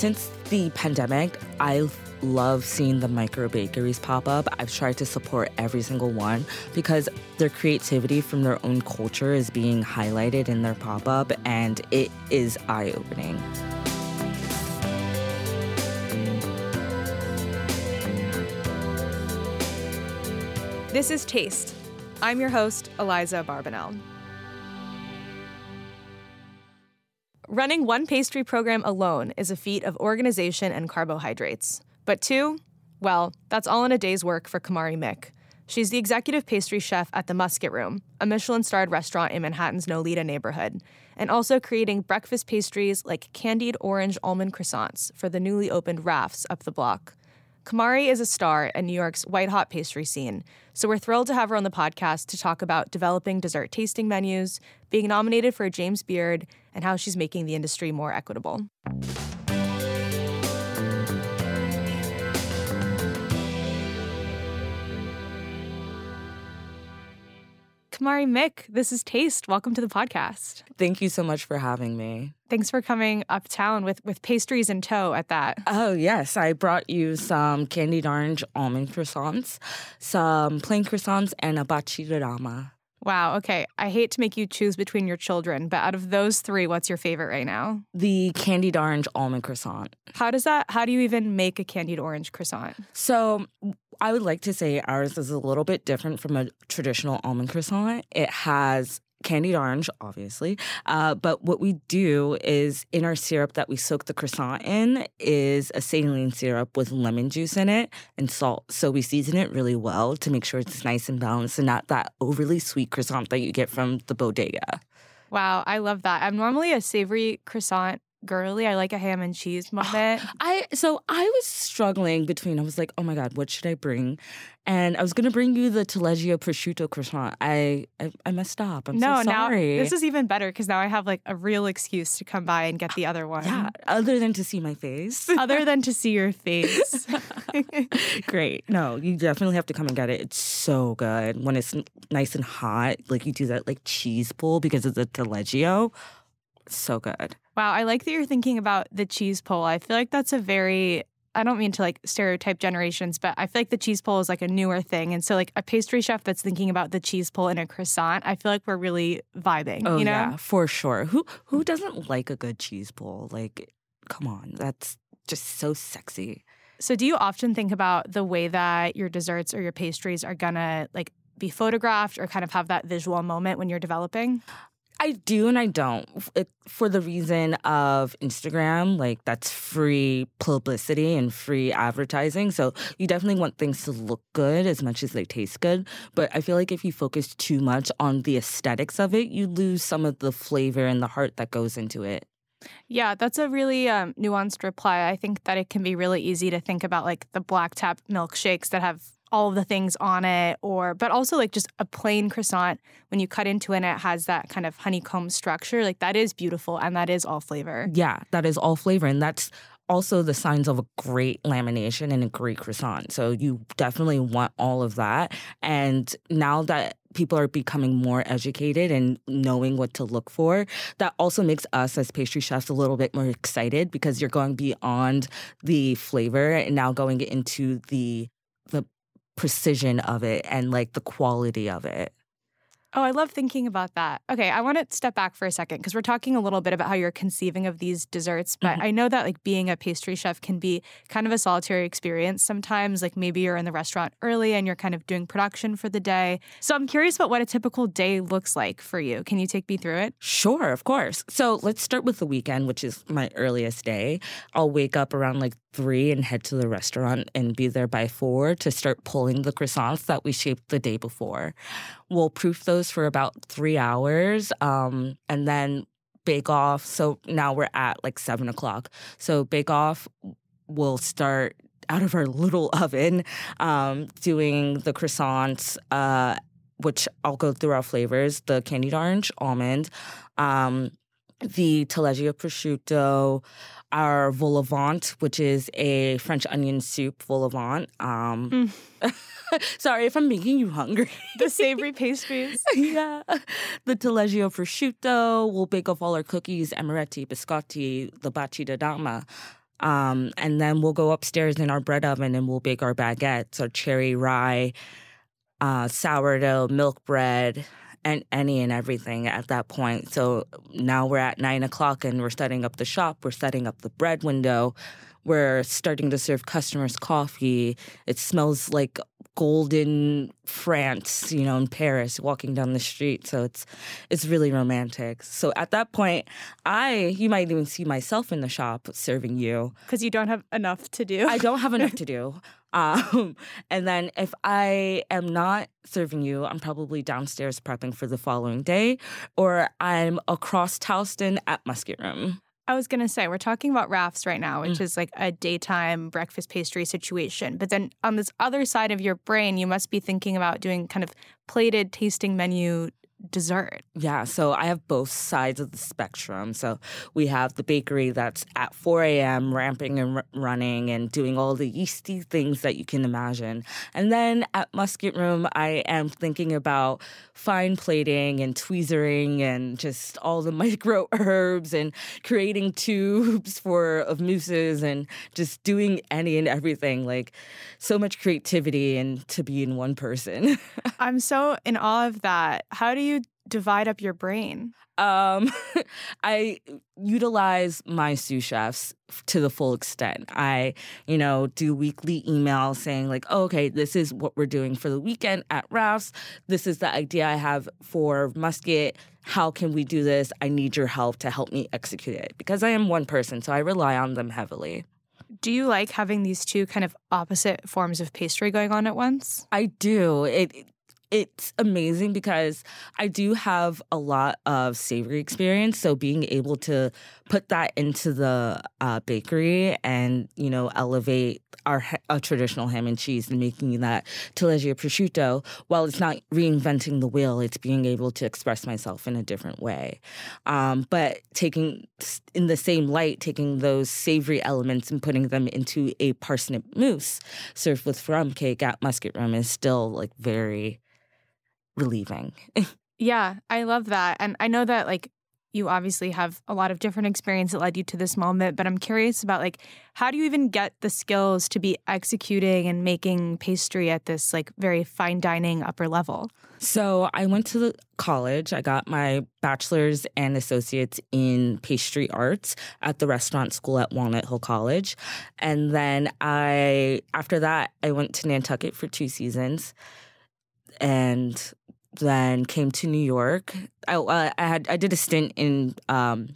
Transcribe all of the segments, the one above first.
since the pandemic, I love seeing the micro bakeries pop up. I've tried to support every single one because their creativity from their own culture is being highlighted in their pop up, and it is eye opening. This is Taste. I'm your host, Aliza Abarbanel. Running one pastry program alone is a feat of organization and carbohydrates. But two, well, that's all in a day's work for Camari Mick. She's the executive pastry chef at the Musket Room, a Michelin starred restaurant in Manhattan's Nolita neighborhood, and also creating breakfast pastries like candied orange almond croissants for the newly opened Raf's up the block. Camari is a star in New York's white hot pastry scene, so we're thrilled to have her on the podcast to talk about developing dessert tasting menus, being nominated for a James Beard, and how she's making the industry more equitable. Camari Mick, this is Taste. Welcome to the podcast. Thank you so much for having me. Thanks for coming uptown with, with pastries in tow at that. Oh, yes. I brought you some candied orange almond croissants, some plain croissants, and a baci di dama. Wow. Okay. I hate to make you choose between your children, but out of those three, what's your favorite right now? The candied orange almond croissant. How does that, how do you even make a candied orange croissant? So, I would like to say ours is a little bit different from a traditional almond croissant. It has candied orange, obviously. Uh, but what we do is in our syrup that we soak the croissant in is a saline syrup with lemon juice in it and salt. So we season it really well to make sure it's nice and balanced and not that overly sweet croissant that you get from the bodega. Wow, I love that. I'm normally a savory croissant girly. I like a ham and cheese ah, moment. I so I was struggling between. I was like, oh my god, what should I bring? And I was gonna bring you the Taleggio prosciutto croissant. I I, I messed up. I'm no, so sorry. now this is even better because now I have like a real excuse to come by and get the other one. Yeah, other than to see my face. other than to see your face. Great. No, you definitely have to come and get it. It's so good when it's nice and hot. Like you do that like cheese pull because of the Taleggio. So good. Wow, I like that you're thinking about the cheese pull. I feel like that's a very I don't mean to like stereotype generations, but I feel like the cheese pull is like a newer thing. And so like a pastry chef that's thinking about the cheese pull in a croissant, I feel like we're really vibing. Oh you know? yeah, for sure. Who who doesn't like a good cheese pull? Like, come on, that's just so sexy. So do you often think about the way that your desserts or your pastries are gonna like be photographed or kind of have that visual moment when you're developing? I do and I don't it, for the reason of Instagram. Like that's free publicity and free advertising. So you definitely want things to look good as much as they taste good. But I feel like if you focus too much on the aesthetics of it, you lose some of the flavor and the heart that goes into it. Yeah, that's a really um, nuanced reply. I think that it can be really easy to think about like the black tap milkshakes that have all of the things on it or but also like just a plain croissant when you cut into it and it has that kind of honeycomb structure like that is beautiful and that is all flavor. Yeah that is all flavor and that's also the signs of a great lamination and a great croissant. So you definitely want all of that and now that people are becoming more educated and knowing what to look for that also makes us as pastry chefs a little bit more excited because you're going beyond the flavor and now going into the the precision of it and like the quality of it. Oh, I love thinking about that. Okay, I want to step back for a second because we're talking a little bit about how you're conceiving of these desserts, but mm-hmm. I know that like being a pastry chef can be kind of a solitary experience sometimes. Like maybe you're in the restaurant early and you're kind of doing production for the day. So I'm curious about what a typical day looks like for you. Can you take me through it? Sure, of course. So let's start with the weekend, which is my earliest day. I'll wake up around like three and head to the restaurant and be there by four to start pulling the croissants that we shaped the day before. We'll proof those for about three hours um, and then bake off. So now we're at like seven o'clock. So bake off will start out of our little oven um, doing the croissants. Uh, which I'll go through our flavors: the candied orange, almond, um, the Taleggio prosciutto, our vol au vent, which is a French onion soup vol au vent. Um, mm. sorry if I'm making you hungry. the savory pastries. yeah. The Taleggio prosciutto. We'll bake off all our cookies, amaretti, biscotti, the baci di dama. Um, and then we'll go upstairs in our bread oven and we'll bake our baguettes, our cherry rye, uh, sourdough, milk bread, and any and everything at that point. So now we're at nine o'clock and we're setting up the shop, we're setting up the bread window, we're starting to serve customers coffee. It smells like golden France, you know, in Paris, walking down the street. So it's it's really romantic. So at that point, I you might even see myself in the shop serving you because you don't have enough to do. I don't have enough to do. Um, and then if I am not serving you, I'm probably downstairs prepping for the following day, or I'm across Houston at Musket Room. I was going to say, we're talking about Raf's right now, which mm. is like a daytime breakfast pastry situation. But then on this other side of your brain, you must be thinking about doing kind of plated tasting menu dessert. Yeah, so I have both sides of the spectrum. So we have the bakery that's at 4 a.m., ramping and r- running and doing all the yeasty things that you can imagine. And then at Musket Room, I am thinking about fine plating and tweezering and just all the micro herbs and creating tubes for of mousses and just doing any and everything. Like so much creativity and to be in one person. I'm so in awe of that. How do you divide up your brain? Um, I utilize my sous chefs to the full extent. I, you know, do weekly emails saying like, oh, okay, this is what we're doing for the weekend at Raf's. This is the idea I have for Musket. How can we do this? I need your help to help me execute it because I am one person, so I rely on them heavily. Do you like having these two kind of opposite forms of pastry going on at once? I do. It it's amazing because I do have a lot of savory experience. So being able to put that into the uh, bakery and you know elevate our traditional ham and cheese and making that taleggio prosciutto, while it's not reinventing the wheel, it's being able to express myself in a different way. Um, but taking in the same light, taking those savory elements and putting them into a parsnip mousse served with rum cake at Musket Room is still like very relieving. yeah, I love that. And I know that like you obviously have a lot of different experience that led you to this moment, but I'm curious about like how do you even get the skills to be executing and making pastry at this like very fine dining upper level? So I went to the college. I got my bachelor's and associates in pastry arts at the restaurant school at Walnut Hill College. And then I after that I went to Nantucket for two seasons and then came to New York. I, I had I did a stint in um,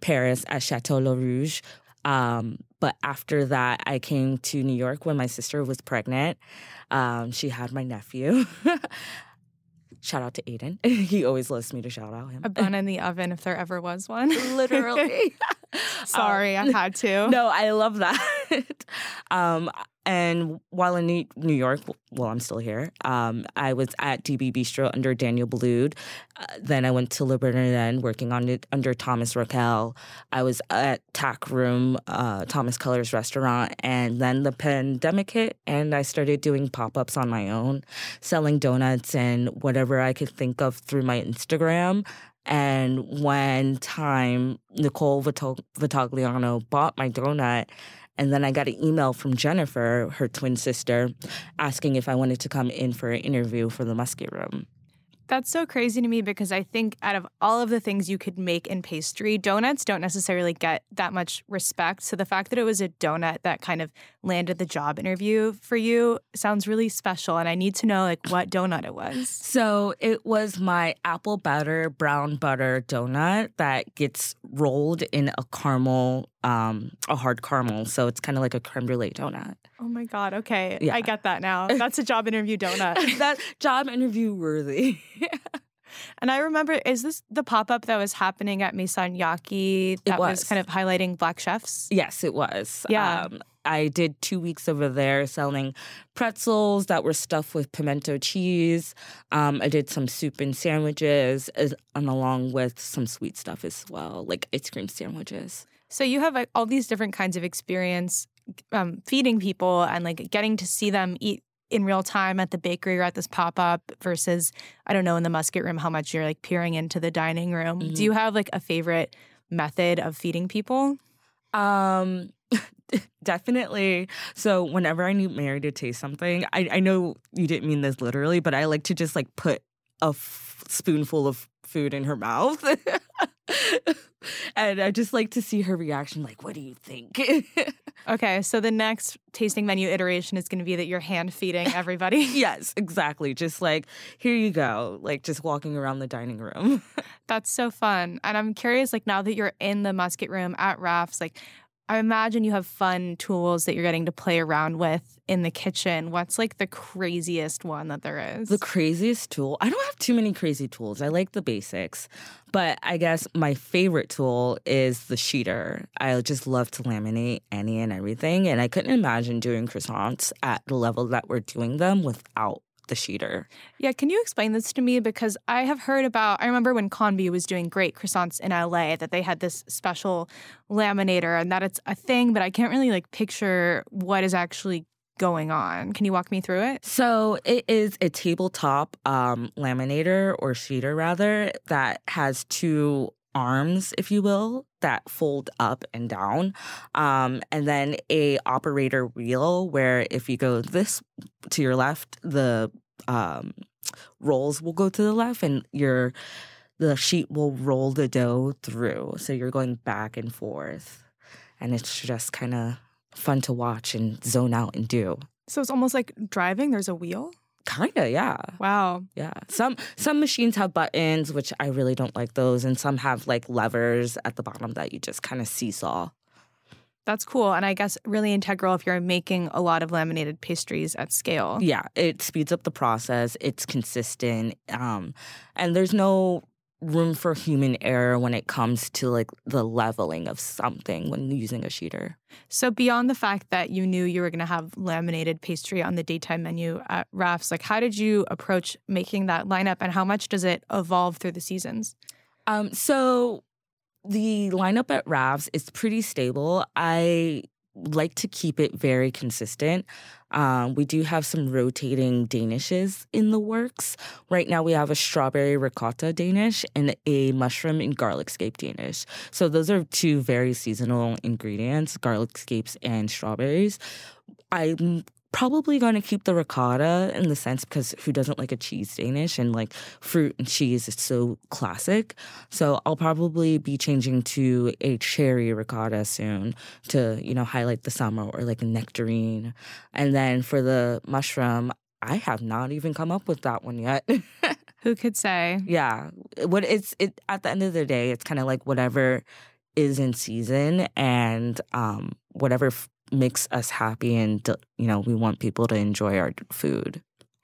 Paris at Chateau Le Rouge. Um, but after that, I came to New York when my sister was pregnant. Um, she had my nephew. Shout out to Aiden. he always loves me to shout out him. A bun in the oven if there ever was one. Literally. Sorry, um, I had to. No, I love that. um, and while in New York, well, I'm still here. Um, I was at DB Bistro under Daniel Boulud. Uh, then I went to Le Bernardin working on it under Thomas Raquel. I was at TAK Room, uh, Thomas Keller's restaurant. And then the pandemic hit, and I started doing pop ups on my own, selling donuts and whatever I could think of through my Instagram. And when time, Nicole Vitagliano bought my donut, and then I got an email from Jennifer, her twin sister, asking if I wanted to come in for an interview for the Musket Room. That's so crazy to me because I think out of all of the things you could make in pastry, donuts don't necessarily get that much respect. So the fact that it was a donut that kind of landed the job interview for you sounds really special and I need to know like what donut it was. So it was my apple butter brown butter donut that gets rolled in a caramel um, a hard caramel. So it's kind of like a creme brulee donut. Oh my God. Okay. Yeah. I get that now. That's a job interview donut. that job interview worthy. And I remember, is this the pop up that was happening at Maison Yaki that was. was. kind of highlighting black chefs? Yes, it was. Yeah. Um, I did two weeks over there selling pretzels that were stuffed with pimento cheese. Um, I did some soup and sandwiches, as, and along with some sweet stuff as well, like ice cream sandwiches. So you have like, all these different kinds of experience um, feeding people and like getting to see them eat in real time at the bakery or at this pop up versus I don't know in the musket room how much you're like peering into the dining room. Mm-hmm. Do you have like a favorite method of feeding people? Um definitely. So whenever I need Mary to taste something, I, I know you didn't mean this literally, but I like to just like put a f- spoonful of food in her mouth. and I just like to see her reaction like, what do you think? okay, so the next tasting menu iteration is going to be that you're hand feeding everybody. yes, exactly. Just like, here you go, like just walking around the dining room. That's so fun. And I'm curious, like, now that you're in the musket room at Raf's, like, I imagine you have fun tools that you're getting to play around with in the kitchen. What's like the craziest one that there is? The craziest tool? I don't have too many crazy tools. I like the basics. But I guess my favorite tool is the sheeter. I just love to laminate any and everything. And I couldn't imagine doing croissants at the level that we're doing them without the sheeter. Yeah, can you explain this to me? Because I have heard about, I remember when Konbi was doing great croissants in LA that they had this special laminator and that it's a thing, but I can't really like picture what is actually going on. Can you walk me through it? So it is a tabletop um, laminator or sheeter rather that has two arms, if you will, that fold up and down, um, and then a operator wheel where if you go this to your left, the um, rolls will go to the left, and your the sheet will roll the dough through. So you're going back and forth, and it's just kind of fun to watch and zone out and do. So it's almost like driving. There's a wheel. Kinda, yeah. Wow. Yeah. Some some machines have buttons, which I really don't like those, and some have like levers at the bottom that you just kind of seesaw. That's cool. And I guess really integral if you're making a lot of laminated pastries at scale. Yeah, it speeds up the process. It's consistent. Um, and there's no room for human error when it comes to like the leveling of something when using a sheeter. So beyond the fact that you knew you were going to have laminated pastry on the daytime menu at Raf's, like how did you approach making that lineup and how much does it evolve through the seasons? Um, so the lineup at Raf's is pretty stable. I like to keep it very consistent. Um, we do have some rotating Danishes in the works. Right now, we have a strawberry ricotta Danish and a mushroom and garlic scape Danish. So, those are two very seasonal ingredients garlic scapes and strawberries. I'm probably going to keep the ricotta in the sense because who doesn't like a cheese Danish and like fruit and cheese is so classic. So I'll probably be changing to a cherry ricotta soon to, you know, highlight the summer or like a nectarine. And then for the mushroom, I have not even come up with that one yet. who could say? Yeah. What it's it at the end of the day, it's kind of like whatever is in season and um whatever makes us happy and you know we want people to enjoy our food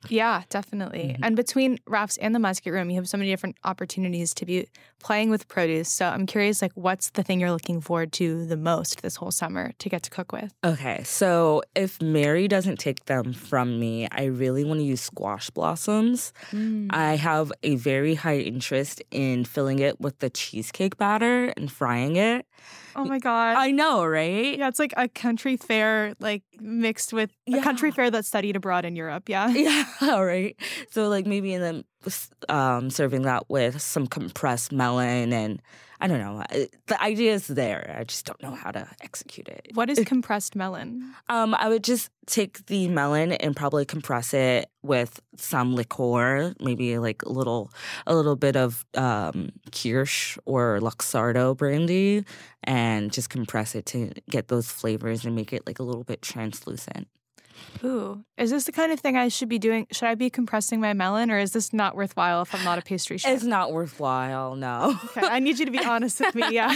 yeah, definitely. Mm-hmm. And between Raf's and the Musket Room, you have so many different opportunities to be playing with produce. So I'm curious, like, what's the thing you're looking forward to the most this whole summer to get to cook with? Okay, so if Mary doesn't take them from me, I really want to use squash blossoms. Mm. I have a very high interest in filling it with the cheesecake batter and frying it. Oh my god. I know, right? Yeah, it's like a country fair like mixed with yeah. a country fair that studied abroad in Europe, yeah. Yeah, all right. So like maybe in the um serving that with some compressed melon and I don't know. The idea is there. I just don't know how to execute it. What is compressed melon? Um, I would just take the melon and probably compress it with some liqueur, maybe like a little, a little bit of um, Kirsch or Luxardo brandy, and just compress it to get those flavors and make it like a little bit translucent. Ooh, is this the kind of thing I should be doing? Should I be compressing my melon, or is this not worthwhile if I'm not a pastry chef? It's not worthwhile. No. okay, I need you to be honest with me. Yeah.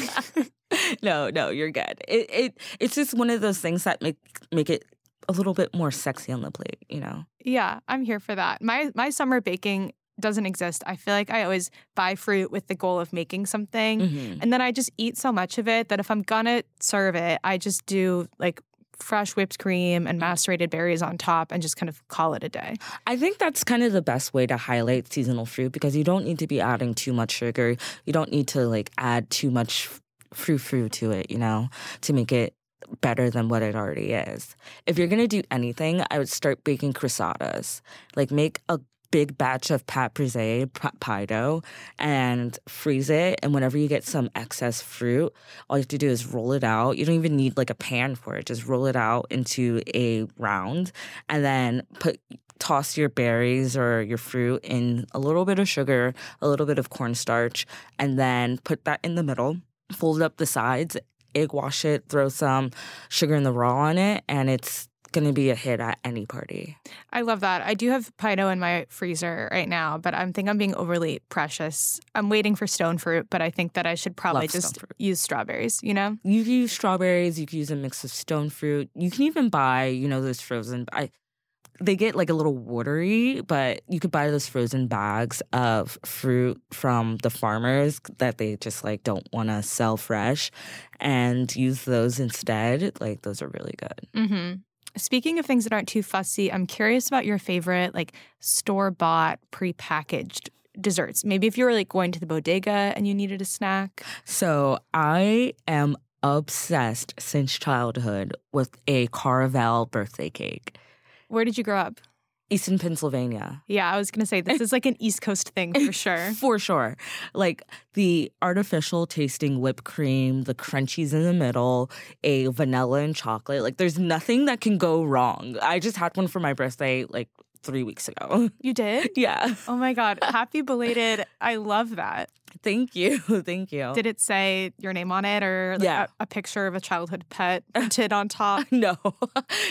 no, no, you're good. It it it's just one of those things that make make it a little bit more sexy on the plate. You know. Yeah, I'm here for that. My my summer baking doesn't exist. I feel like I always buy fruit with the goal of making something. Mm-hmm. And then I just eat so much of it that if I'm gonna serve it, I just do like fresh whipped cream and macerated berries on top and just kind of call it a day. I think that's kind of the best way to highlight seasonal fruit because you don't need to be adding too much sugar. You don't need to like add too much fruit fruit to it, you know, to make it better than what it already is. If you're to do anything, I would start baking crostatas. Like make a big batch of pâte brisée pie dough and freeze it. And whenever you get some excess fruit, all you have to do is roll it out. You don't even need like a pan for it. Just roll it out into a round and then put toss your berries or your fruit in a little bit of sugar, a little bit of cornstarch, and then put that in the middle. Fold up the sides, egg wash it, throw some sugar in the raw on it, and it's going to be a hit at any party. I love that. I do have dough in my freezer right now, but I think I'm being overly precious. I'm waiting for stone fruit, but I think that I should probably Love just use strawberries, you know? You can use strawberries. You can use a mix of stone fruit. You can even buy, you know, those frozen. I they get like a little watery, but you could buy those frozen bags of fruit from the farmers that they just like don't want to sell fresh, and use those instead. Like those are really good. Mm-hmm. Speaking of things that aren't too fussy, I'm curious about your favorite, like store bought, prepackaged desserts. Maybe if you were like going to the bodega and you needed a snack. So I am obsessed since childhood with a Carvel birthday cake. Where did you grow up? Easton, Pennsylvania. Yeah, I was gonna say this is like an East Coast thing for sure. For sure. Like the artificial tasting whipped cream, the crunchies in the middle, a vanilla and chocolate. Like there's nothing that can go wrong. I just had one for my birthday like three weeks ago. You did? Yeah. Oh my god! Happy belated! I love that. Thank you. Thank you. Did it say your name on it or like Yeah. a, a picture of a childhood pet printed on top? no.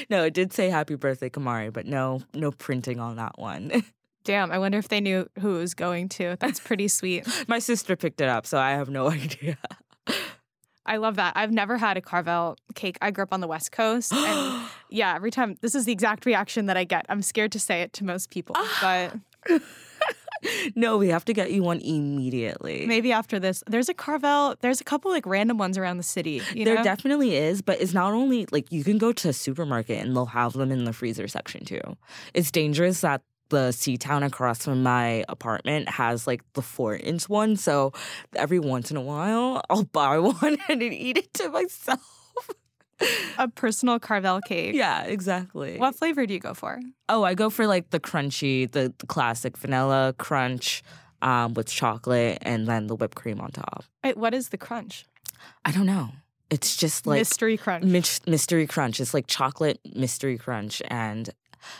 No, it did say happy birthday, Camari, but no no printing on that one. Damn, I wonder if they knew who it was going to. That's pretty sweet. my sister picked it up, so I have no idea. I love that. I've never had a Carvel cake. I grew up on the West Coast. And yeah, every time, this is the exact reaction that I get. I'm scared to say it to most people, ah. but no, we have to get you one immediately. maybe after this, there's a Carvel, there's a couple like random ones around the city. You there know? definitely is, but it's not only like you can go to a supermarket and they'll have them in the freezer section too. It's dangerous that the C-Town across from my apartment has like the four inch one. So every once in a while, I'll buy one and eat it to myself. a personal Carvel cake. yeah, exactly. What flavor do you go for? Oh, I go for like the crunchy, the, the classic vanilla crunch um, with chocolate and then the whipped cream on top. Wait, what is the crunch? I don't know. It's just like Mystery crunch. Mystery crunch. It's like chocolate mystery crunch, and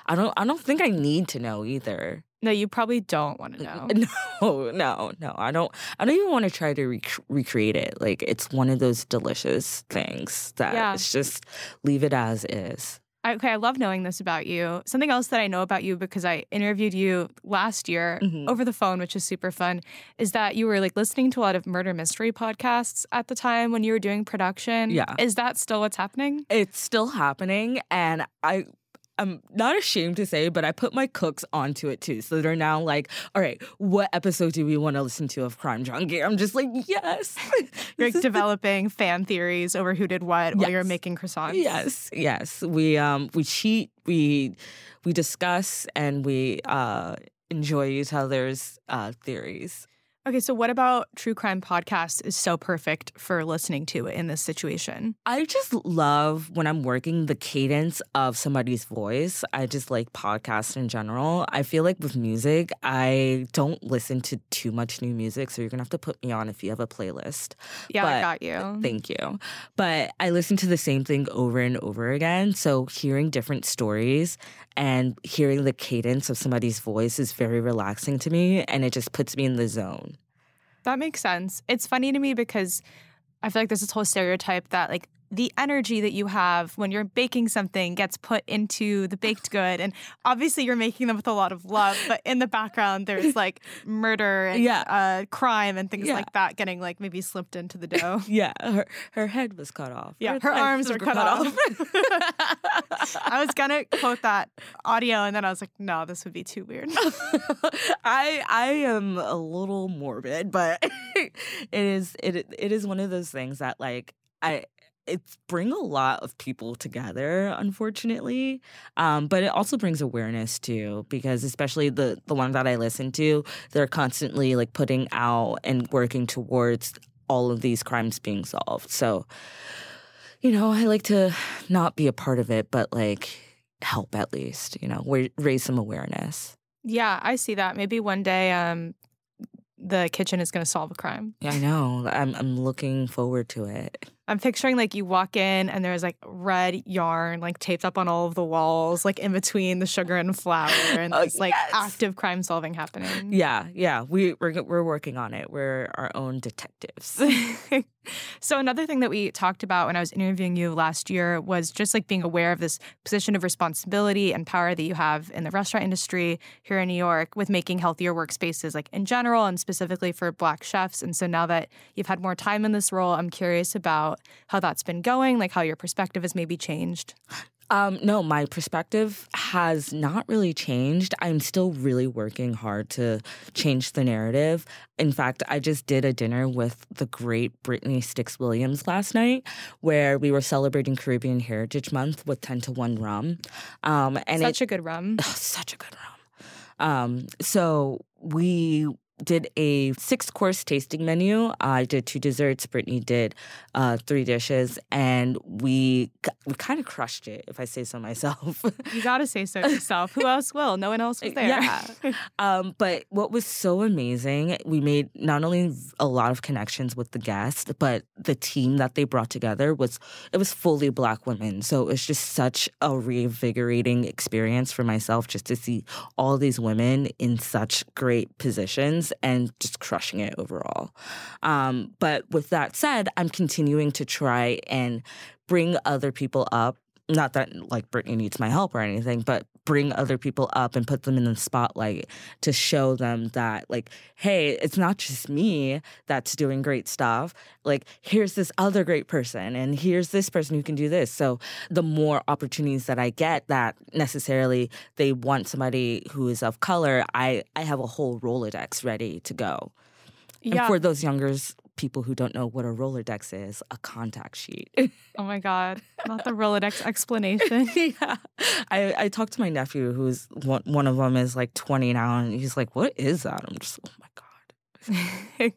I don't. I don't think I need to know either. no, you probably don't want to know. No, no, no. I don't. I don't even want to try to rec- recreate it. Like it's one of those delicious things that Yeah. it's just leave it as is. Okay, I love knowing this about you. Something else that I know about you because I interviewed you last year Mhm. over the phone, which is super fun, is that you were like listening to a lot of murder mystery podcasts at the time when you were doing production. Yeah. Is that still what's happening? It's still happening, and I. I'm not ashamed to say, but I put my cooks onto it too. So they're now like, all right, what episode do we want to listen to of Crime Junkie? I'm just like, yes. You're like developing fan theories over who did what while you're making croissants. Yes, yes. We um we cheat, we we discuss and we uh enjoy each other's uh theories. Okay, so what about true crime podcasts is so perfect for listening to in this situation? I just love when I'm working the cadence of somebody's voice. I just like podcasts in general. I feel like with music, I don't listen to too much new music, so you're gonna have to put me on if you have a playlist. Yeah, I got you. Thank you. But I listen to the same thing over and over again. So hearing different stories and hearing the cadence of somebody's voice is very relaxing to me and it just puts me in the zone. That makes sense. It's funny to me because I feel like there's this whole stereotype that like the energy that you have when you're baking something gets put into the baked good and obviously you're making them with a lot of love but in the background there's like murder and Yeah. uh, crime and things Yeah. like that getting like maybe slipped into the dough Yeah, her her head was cut off. Yeah, her legs arms were cut off. off. i was gonna quote that audio and then i was like no this would be too weird I I am a little morbid, but it is it it is one of those things that like I it's bring a lot of people together unfortunately um, but it also brings awareness too because especially the the one that i listen to they're constantly like putting out and working towards all of these crimes being solved so you know i like to not be a part of it but like help at least you know raise some awareness Yeah, I see that. Maybe one day um the kitchen is going to solve a crime. Yeah, I know. I'm I'm looking forward to it. I'm picturing like you walk in and there's like red yarn like taped up on all of the walls, like in between the sugar and flour, and Oh, there's like yes. active crime solving happening. Yeah, yeah. We we're we're working on it. We're our own detectives. so another thing that we talked about when I was interviewing you last year was just like being aware of this position of responsibility and power that you have in the restaurant industry here in New York with making healthier workspaces like in general and specifically for black chefs. And so now that you've had more time in this role, I'm curious about how that's been going, like how your perspective has maybe changed. Um, no, my perspective has not really changed. I'm still really working hard to change the narrative. In fact, I just did a dinner with the great Brittany Sticks Williams last night, where we were celebrating Caribbean Heritage Month with 10 to 1 rum. Um, and Such it, a good rum. Oh, such a good rum. Um, so we did a six course tasting menu. I did two desserts. Brittany did uh, three dishes, and we we kind of crushed it, if I say so myself. You gotta say so yourself. Who else will? No one else was there. Yeah. um, but what was so amazing, we made not only a lot of connections with the guests, but the team that they brought together was it was fully black women. So it was just such a reinvigorating experience for myself just to see all these women in such great positions and just crushing it overall. Um, but with that said, I'm continuing to try and bring other people up not that like Brittany needs my help or anything, but bring other people up and put them in the spotlight to show them that like, hey, it's not just me that's doing great stuff. Like, here's this other great person, and here's this person who can do this. So the more opportunities that I get that necessarily they want somebody who is of color, I I have a whole Rolodex ready to go. And for those younger people who don't know what a Rolodex is, a contact sheet. oh my God. Not the Rolodex explanation. yeah. I, I talked to my nephew, who's one, one of them is like 20 now, and he's like, What is that? I'm just, oh my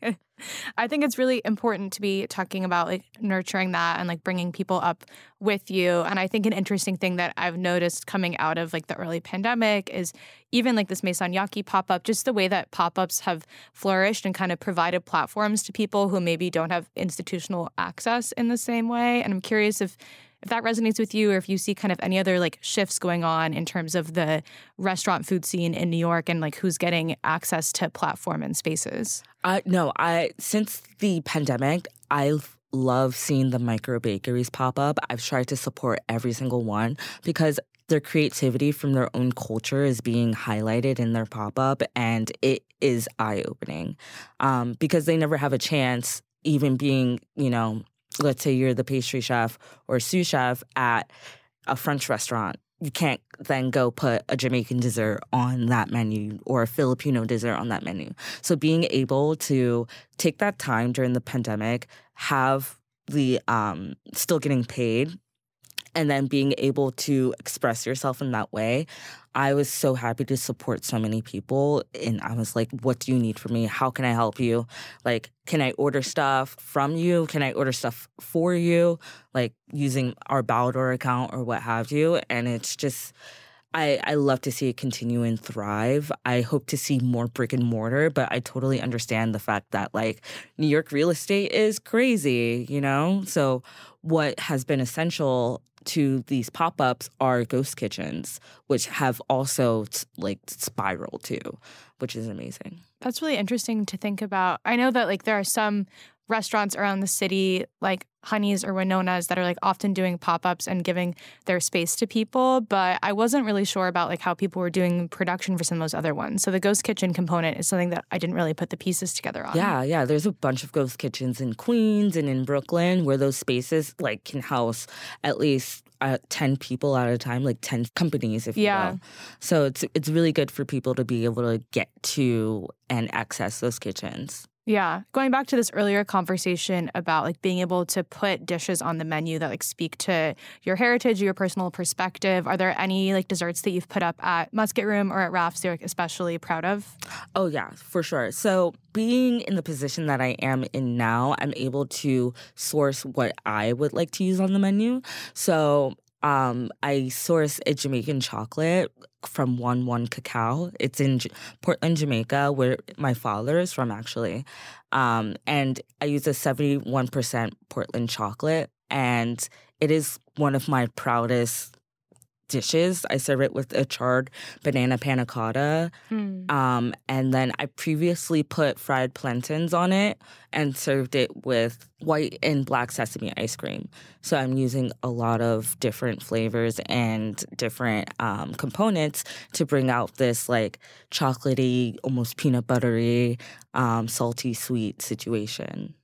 God. I think it's really important to be talking about like nurturing that and like bringing people up with you. And I think an interesting thing that I've noticed coming out of like the early pandemic is even like this Maison Yaki pop up, just the way that pop ups have flourished and kind of provided platforms to people who maybe don't have institutional access in the same way. And I'm curious if if that resonates with you or if you see kind of any other like shifts going on in terms of the restaurant food scene in New York and like who's getting access to platform and spaces. I no, I since the pandemic, I love seeing the micro bakeries pop up. I've tried to support every single one because their creativity from their own culture is being highlighted in their pop up, and it is eye opening um, because they never have a chance, even being you know, let's say you're the pastry chef or sous chef at a French restaurant. You can't then go put a Jamaican dessert on that menu or a Filipino dessert on that menu. So being able to take that time during the pandemic, have the um still getting paid and then being able to express yourself in that way, I was so happy to support so many people. And I was like, what do you need from me? How can I help you? Like, can I order stuff from you? Can I order stuff for you? Like using our Baldor account or what have you. And it's just, I, I love to see it continue and thrive. I hope to see more brick and mortar, but I totally understand the fact that like New York real estate is crazy, you know? So what has been essential to these pop-ups are ghost kitchens, which have also like spiraled too, which is amazing. That's really interesting to think about. I know that like there are some restaurants around the city like Honey's or Winona's that are like often doing pop-ups and giving their space to people, but I wasn't really sure about like how people were doing production for some of those other ones. So the ghost kitchen component is something that I didn't really put the pieces together on. Yeah, yeah. There's a bunch of ghost kitchens in Queens and in Brooklyn where those spaces like can house at least uh, ten people at a time, like ten companies, if Yeah. you will. So it's it's really good for people to be able to get to and access those kitchens. Yeah. Going back to this earlier conversation about like being able to put dishes on the menu that like speak to your heritage your personal perspective, are there any like desserts that you've put up at Musket Room or at that you're like, especially proud of? Oh yeah, for sure. So being in the position that I am in now, I'm able to source what I would like to use on the menu. So um, I source a Jamaican chocolate from One One Cacao. It's in J- Portland, Jamaica, where my father is from, actually. Um, and I use a 71% Portland chocolate, and it is one of my proudest dishes. I serve it with a charred banana panna cotta. Mm. Um, and then I previously put fried plantains on it and served it with white and black sesame ice cream. So I'm using a lot of different flavors and different um, components to bring out this like chocolatey, almost peanut buttery, um, salty, sweet situation.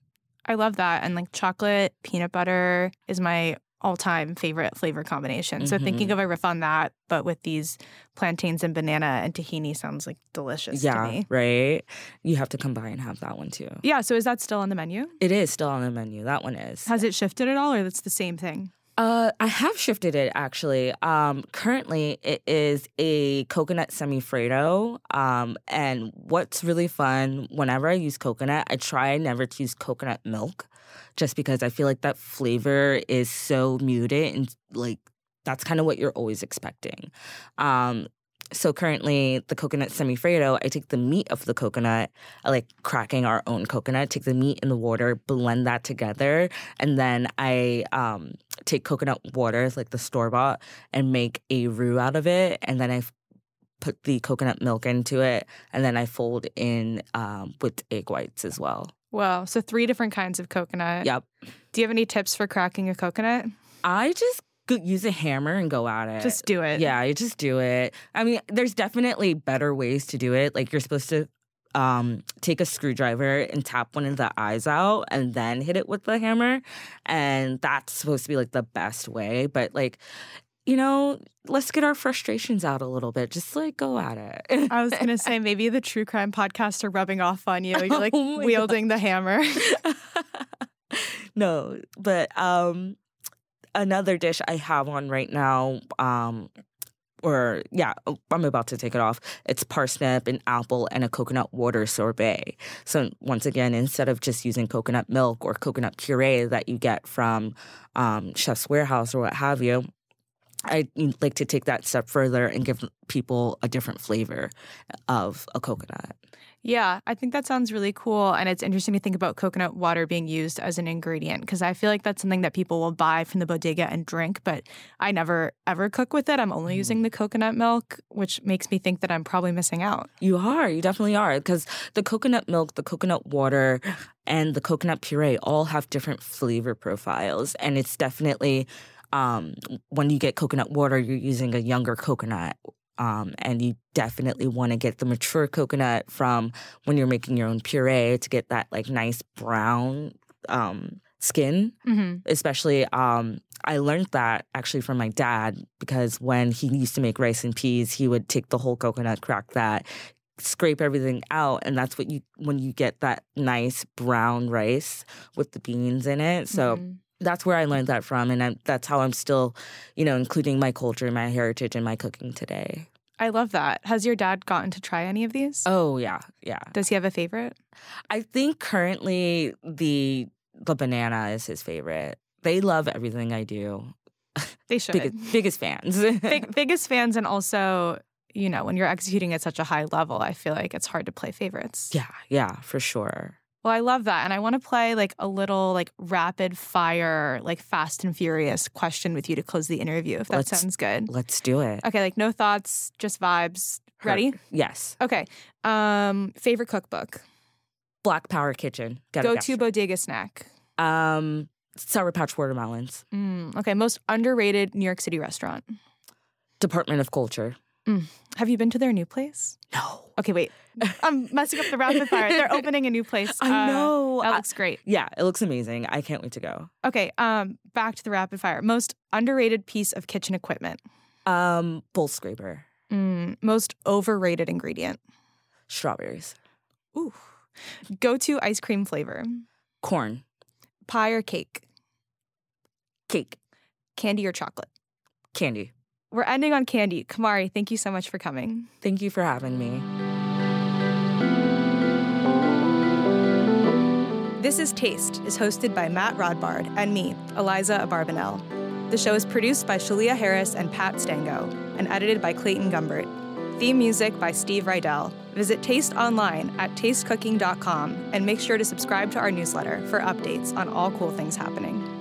I love that. And like chocolate, peanut butter is my all time favorite flavor combination. So thinking of a riff on that, but with these plantains and banana and tahini sounds like delicious to yeah, right. You have to come by and have that one too. Yeah. So is that still on the menu? It is still on the menu. That one is. Has it shifted at all or that's the same thing? Uh, I have shifted it actually. Um, currently, it is a coconut semifreddo. Um, and what's really fun, whenever I use coconut, I try never to use coconut milk, just because I feel like that flavor is so muted and like that's kind of what you're always expecting. Um, so currently, the coconut semifreddo, I take the meat of the coconut, I like cracking our own coconut, take the meat and the water, blend that together, and then I um, take coconut water, like the store bought, and make a roux out of it, and then I put the coconut milk into it, and then I fold in um, with egg whites as well. Well, so three different kinds of coconut. Yep. Do you have any tips for cracking a coconut? I just go- use a hammer and go at it. Just do it. Yeah, you just do it. I mean, there's definitely better ways to do it. Like you're supposed to um, take a screwdriver and tap one of the eyes out and then hit it with the hammer. And that's supposed to be like the best way. But like, you know, let's get our frustrations out a little bit. Just like go at it. I was gonna say maybe the true crime podcasts are rubbing off on you. You're like Oh wielding the hammer. no, but um another dish I have on right now um or yeah, I'm about to take it off. It's parsnip and apple and a coconut water sorbet. So once again, instead of just using coconut milk or coconut puree that you get from um, Chef's Warehouse or what have you, I like to take that step further and give people a different flavor of a coconut. Yeah, I think that sounds really cool. And it's interesting to think about coconut water being used as an ingredient because I feel like that's something that people will buy from the bodega and drink, but I never ever cook with it. I'm only using mm. the coconut milk, which makes me think that I'm probably missing out. You are. You definitely are. Because the coconut milk, the coconut water, and the coconut puree all have different flavor profiles. And it's definitely, um, when you get coconut water, you're using a younger coconut. Um, and you definitely want to get the mature coconut from when you're making your own puree to get that like nice brown um, skin Mm-hmm. especially um I learned that actually from my dad because when he used to make rice and peas, he would take the whole coconut, crack that, scrape everything out, and that's what you when you get that nice brown rice with the beans in it. So Mm-hmm. That's where I learned that from, and I, that's how I'm still, you know, including my culture, my heritage, and my cooking today. I love that. Has your dad gotten to try any of these? Oh yeah, yeah. Does he have a favorite? I think currently the the banana is his favorite. They love everything I do. They should. Biggest, biggest fans. Big, biggest fans, and also, you know, when you're executing at such a high level, I feel like it's hard to play favorites. Yeah, yeah, for sure. Well, I love that. And I want to play like a little like rapid fire, like fast and furious question with you to close the interview, if that Let's- sounds good. Let's do it. Okay, like no thoughts, just vibes. Ready? Yes. Okay. Um, favorite cookbook. Black Power Kitchen. Go to bodega snack. Um, Sour Patch watermelons. Mm, okay, most underrated New York City restaurant. Department of Culture. Have you been to their new place? No. Okay, wait. I'm messing up the rapid fire. They're opening a new place. I Uh, know. That looks great. yeah, it looks amazing. I can't wait to go. Okay, um, back to the rapid fire. Most underrated piece of kitchen equipment. Um, bowl scraper. Mm, most overrated ingredient. Strawberries. Ooh. Go to ice cream flavor. Corn. Pie or cake. Cake. Candy or chocolate. Candy. We're ending on candy. Camari, thank you so much for coming. Thank you for having me. This is Taste is hosted by Matt Rodbard and me, Aliza Abarbanel. The show is produced by Shalia Harris and Pat Stango and edited by Clayton Gumbert. Theme music by Steve Rydell. Visit Taste online at tastecooking.com and make sure to subscribe to our newsletter for updates on all cool things happening.